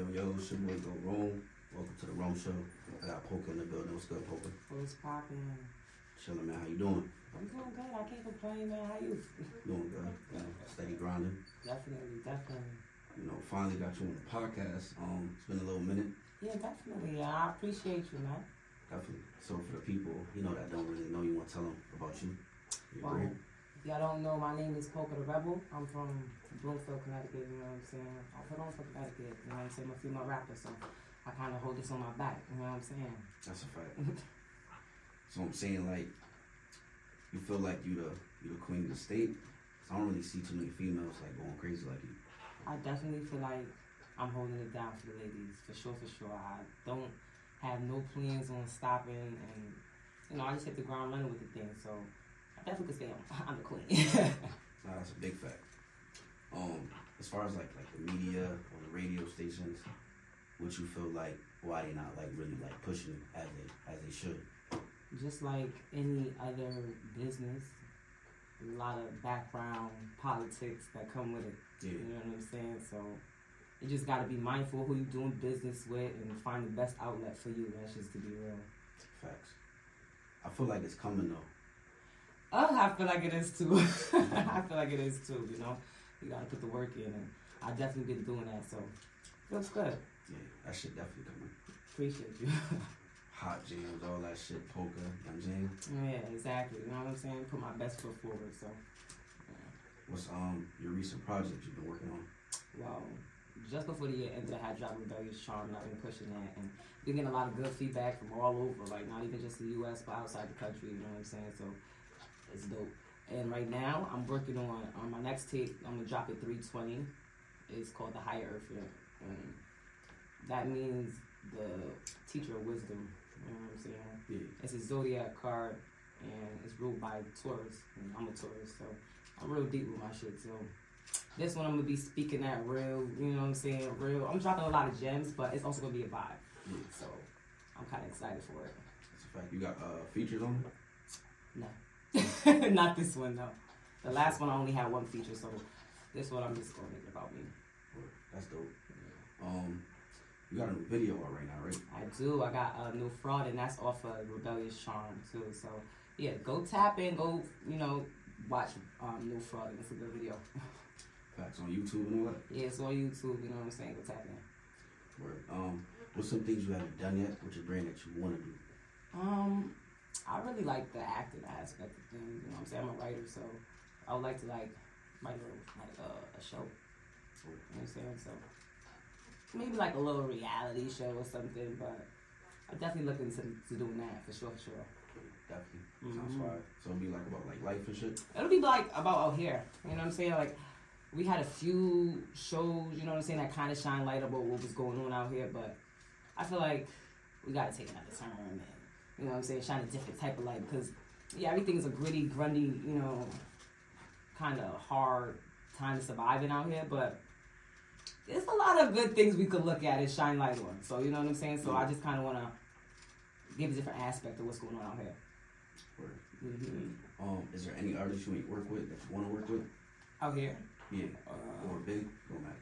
yo, yo, your boy Go Rome. Welcome to the Rome Show. I got Pocah in the building. What's good, Pocah? What's poppin'? Chilling, man. How you doing? I'm doing good. I can't complain, man. How you? Doing good. You know, steady grinding. Definitely, definitely. You know, finally got you on the podcast. Um, it's been a little minute. Yeah, definitely. Yeah, I appreciate you, man. Definitely. So for the people, you know, that don't really know you, want to tell them about you. Wow. brand. If y'all don't know, my name is Pocah the Rebel. I'm from Bloomfield, Connecticut. You know what I'm saying? I put on for Connecticut. You know what I'm saying? I'm a female rapper, so I kind of hold this on my back. You know what I'm saying? That's a fact. So I'm saying, like, you feel like you the you the queen of the state. I don't really see too many females like going crazy like you. I definitely feel like I'm holding it down for the ladies, for sure, for sure. I don't have no plans on stopping, and you know, I just hit the ground running with the thing. So I definitely could say I'm, I'm the queen. Nah, that's a big fact. Um, as far as like like the media or the radio stations, what you feel like why they not like really like pushing it as they as they should. just like any other business, a lot of background politics that come with it. Yeah, You know what I'm saying? So you just got to be mindful who you're doing business with and find the best outlet for you. That's just to be real. facts. I feel like it's coming though. Oh, I feel like it is too. I feel like it is too. You know, you got to put the work in, and I definitely been doing that. So feels good. Yeah, that shit definitely coming. Appreciate you. Hot jams, all that shit, Pocah, you know what I'm saying? yeah, exactly. You know what I'm saying? Put my best foot forward. So. yeah. What's um your recent project you've been working on? Well, just before the year ended, I had dropped Rebellious Charm, and I've been pushing that, and been getting a lot of good feedback from all over, like not even just the U.S. but outside the country. You know what I'm saying? So it's dope. And right now, I'm working on on my next tape. I'm gonna drop it 320. It's called the Hierophant, and that means the teacher of wisdom. You know what I'm saying? Yeah, It's a zodiac card, and it's ruled by Taurus, and I'm a Taurus, so I'm real deep with my shit. So this one I'm gonna be speaking that real, you know what I'm saying, real. I'm dropping a lot of gems, but it's also gonna be a vibe. yeah, So I'm kind of excited for it. that's a fact. You got uh features on it? No, not this one though. The last one I only had one feature, so this one I'm just gonna make it about me. That's dope. Um, you got a new video out right now, right? I do. I got a new fraud, and that's off of Rebellious Charm too. So yeah, go tap in, go you know watch um, new fraud. And it's a good video. Facts on YouTube and all that. Yeah, it's on YouTube. You know what I'm saying? Go tap in. Word. Um, what's some things you haven't done yet with your brand that you want to do? Um, I really like the acting aspect of things. You know what I'm saying? I'm a writer, so I would like to like write a like a, a show. You know what I'm saying? So maybe like a little reality show or something. But I'm definitely looking to, to doing that for sure, for sure. Definitely. Sounds Mhm. fire. So it'll be like about like life and shit. It'll be like about out here. You know what I'm saying? Like we had a few shows, you know what I'm saying, that kind of shine light about what was going on out here, but I feel like we gotta take another turn and you know what I'm saying, shine a different type of light because yeah, everything is a gritty, grundy, you know, kind of hard time to surviving out here, but there's a lot of good things we could look at and shine light on. So you know what I'm saying? So I just kind of want to give a different aspect of what's going on out here. Word. hmm Um, is there any artists you work with that you want to work with? Out here. Yeah. Uh, Or big? Don't matter.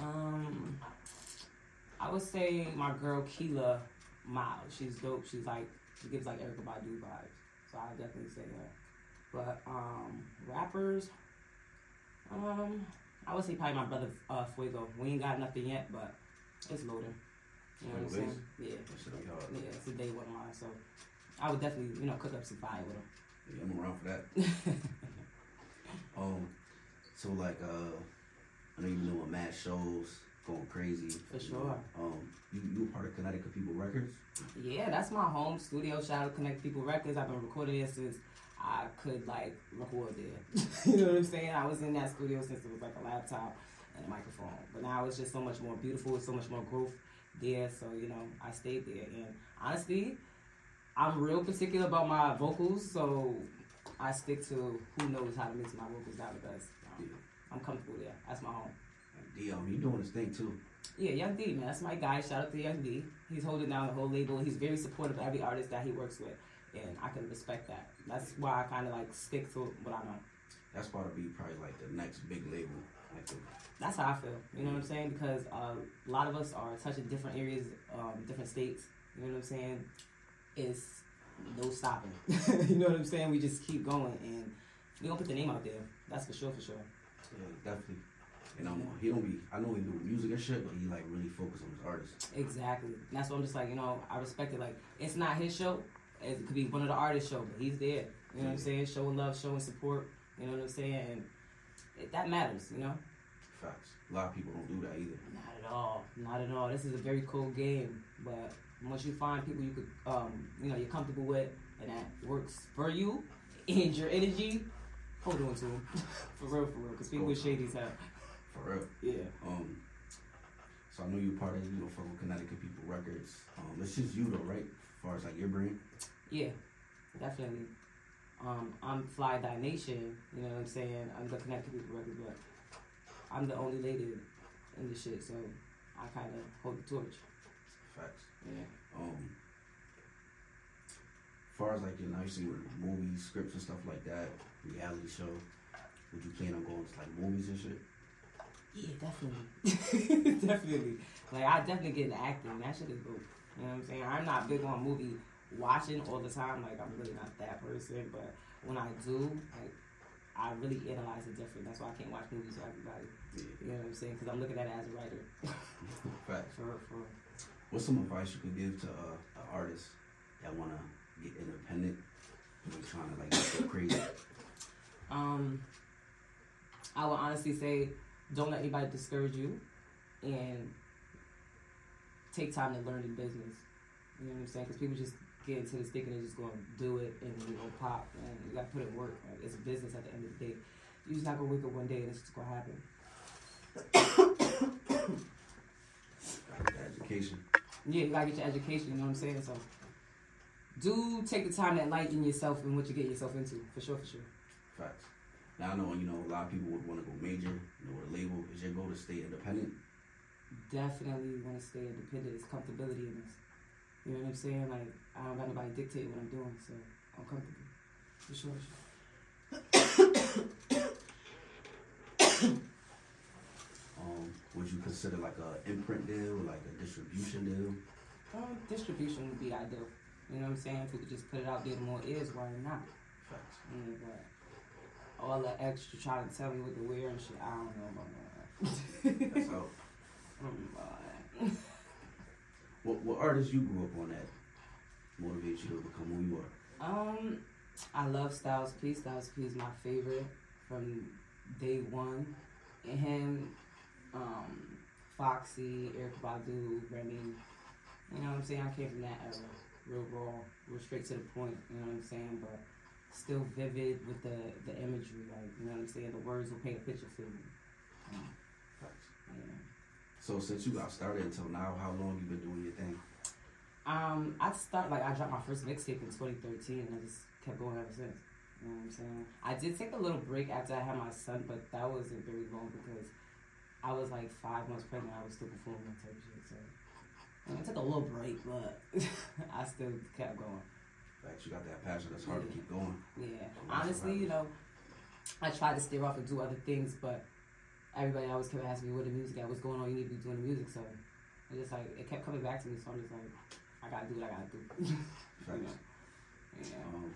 Um, I would say my girl Keela Miles. She's dope. She's like she gives like Erykah Badu vibes. So I definitely say her. But um, rappers, um, I would say probably my brother uh, Fuego. We ain't got nothing yet, but it's loading. You know what I'm saying? Yeah, That yeah. It's a day one of mine, so I would definitely you know cook up some fire with him. Yeah, I'm around for that. Um, so like uh, I know you been doing mad shows, going crazy. For sure. Um, you you part of Connecticut People Records? Yeah, that's my home studio. Shout out Connect People Records. I've been recording there since I could like record there. you know what I'm saying? I was in that studio since it was like a laptop and a microphone. But now it's just so much more beautiful. It's so much more growth there. So you know, I stayed there. And honestly, I'm real particular about my vocals. So I stick to who knows how to mix my vocals down the best. Um. I'm comfortable there. That's my home. And D, um, you doing this thing too. Yeah, Young D, man. That's my guy. Shout out to Young D. He's holding down the whole label. He's very supportive of every artist that he works with. And I can respect that. That's why I kind of like stick to what I know. That's about to be probably like the next big label That's how I feel. You know what I'm saying? Because uh, a lot of us are touching different areas, um, different states. You know what I'm saying? It's no stopping. you know what I'm saying? We just keep going, and we gonna put the name out there. That's for sure, for sure. Yeah, definitely. And um, he don't be. I know he do music and shit, but he like really focus on his artist. Exactly. That's what I'm just like. You know, I respect it. Like it's not his show. It could be one of the artists' show, but he's there. You know what I'm saying? Showing love, showing support. You know what I'm saying? And it, that matters. You know. Facts. A lot of people don't do that either. Not at all. Not at all. This is a very cool game, but once you find people you could, um, you know, you're comfortable with, and that works for you and your energy, hold on to them. for real, for real. Because people are shady as hell. For real. Yeah. Um. So I know you're part of you know from Connecticut People Records. Um, it's just you though, right? As far as like your brand. Yeah, definitely. Um, I'm Fly Die Nation. You know what I'm saying? I'm the Connecticut People Records, but I'm the only lady in the shit, so I kind of hold the torch. Facts. Yeah. Um. As far as like your know, nice movies, scripts and stuff like that, reality show, would you plan on going to like movies and shit? Yeah, definitely. definitely. Like I definitely get into acting. That shit is dope. You know what I'm saying? I'm not big on movie watching all the time. Like I'm really not that person. But when I do, like I really analyze it different. That's why I can't watch movies with everybody. You know what I'm saying? Because I'm looking at it as a writer. Facts. For for. What's some advice you could give to uh, an artist that wanna get independent and trying to like go crazy? Um, I would honestly say, don't let anybody discourage you, and take time to learn the business. You know what I'm saying? Because people just get into this thinking they're just going to do it and you know pop, and you got to put in work. Like, it's a business at the end of the day. You're just not gonna wake up one day and it's just gonna happen. Gotta education. Yeah, you gotta get your education. You know what I'm saying? So, do take the time to enlighten yourself and what you get yourself into. For sure, for sure. Facts. Now I know you know a lot of people would want to go major, you know, with a label. Is your goal to stay independent? definitely want to stay independent. It's comfortability in this. You know what I'm saying? Like I don't got nobody dictate what I'm doing, so I'm comfortable. For sure. For sure. Um, would you consider like a imprint deal, or like a distribution deal? Um, distribution would be ideal. You know what I'm saying? If we could just put it out there to more ears, why not? Facts. But all the extra trying to tell me what to wear and shit, I don't know about that. That's all. Mm. What what artists you grew up on that motivates you to become who you are? Um, I love Styles P. Styles P is my favorite from day one. And him, um, Foxy, Erykah Badu, Remy. You know what I'm saying? I came from that era. Real raw, real straight to the point, you know what I'm saying? But still vivid with the, the imagery, like, you know what I'm saying? The words will paint a picture for me. Um, yeah. So since you got started until now, how long you been doing your thing? Um, I start like I dropped my first mixtape in 2013, and I just kept going ever since. You know what I'm saying? I did take a little break after I had my son, but that wasn't very long because I was like five months pregnant. I was still performing that type of shit. So I, mean, I took a little break, but I still kept going. Facts. You got that passion. That's hard to keep going. Yeah, honestly, you know, I tried to steer off and do other things, but everybody always kept asking me what the music at, what's going on. You need to be doing the music, so it just like it kept coming back to me. So I'm just like, I gotta do what I gotta do. You know? Yeah. Um,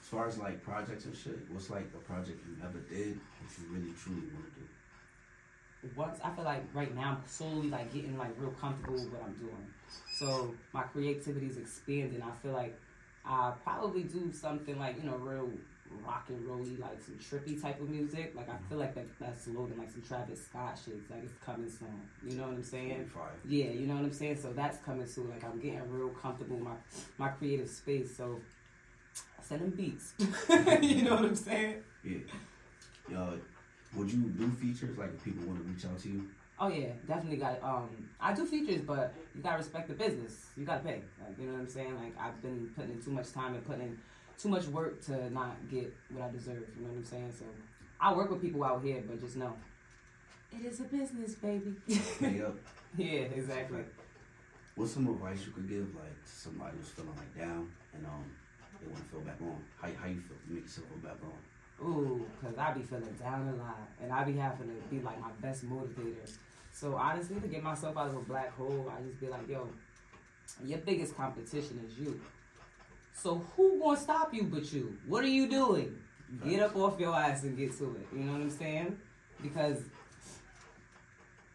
as far as like projects and shit, what's like a project you never did that you really truly want to do? Once I feel like right now I'm slowly like getting like real comfortable with what I'm doing. So my creativity is expanding. I feel like I probably do something like you know real rock and rolly like some trippy type of music. Like I feel like that that's loading like some Travis Scott shit. Like it's coming soon. You know what I'm saying? Yeah, you know what I'm saying. So that's coming soon. Like I'm getting real comfortable in my my creative space. So send them beats. you know what I'm saying? Yeah. Yo, would you do features like if people want to reach out to you? Oh yeah, definitely got. Um, I do features, but you gotta respect the business. You gotta pay. Like you know what I'm saying. Like I've been putting in too much time and putting in too much work to not get what I deserve. You know what I'm saying. So I work with people out here, but just know it is a business, baby. Up. yeah, exactly. What's some advice you could give like to somebody who's feeling like down and um they want to feel back on? How how you feel? To make yourself feel back on. Ooh, cause I be feeling down a lot, and I be having to be like my best motivator. So honestly, to get myself out of a black hole, I just be like, yo, your biggest competition is you. So who gonna stop you but you? What are you doing? Get up off your ass and get to it. You know what I'm saying? Because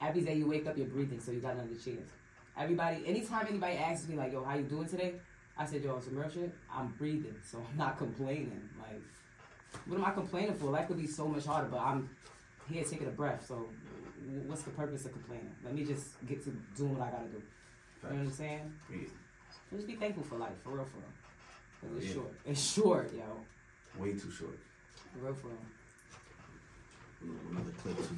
every day you wake up, you're breathing, so you got another chance. Everybody, anytime anybody asks me like, "Yo, how you doing today?" I said, "Yo, some real shit. I'm breathing, so I'm not complaining. Like, what am I complaining for? Life could be so much harder, but I'm here taking a breath. So, what's the purpose of complaining? Let me just get to doing what I gotta do. You know what I'm saying? Yeah. Just be thankful for life, for real, for real. 'Cause it's Yeah. short. It's short, yo. Way too short. For real, for real. Another clip too.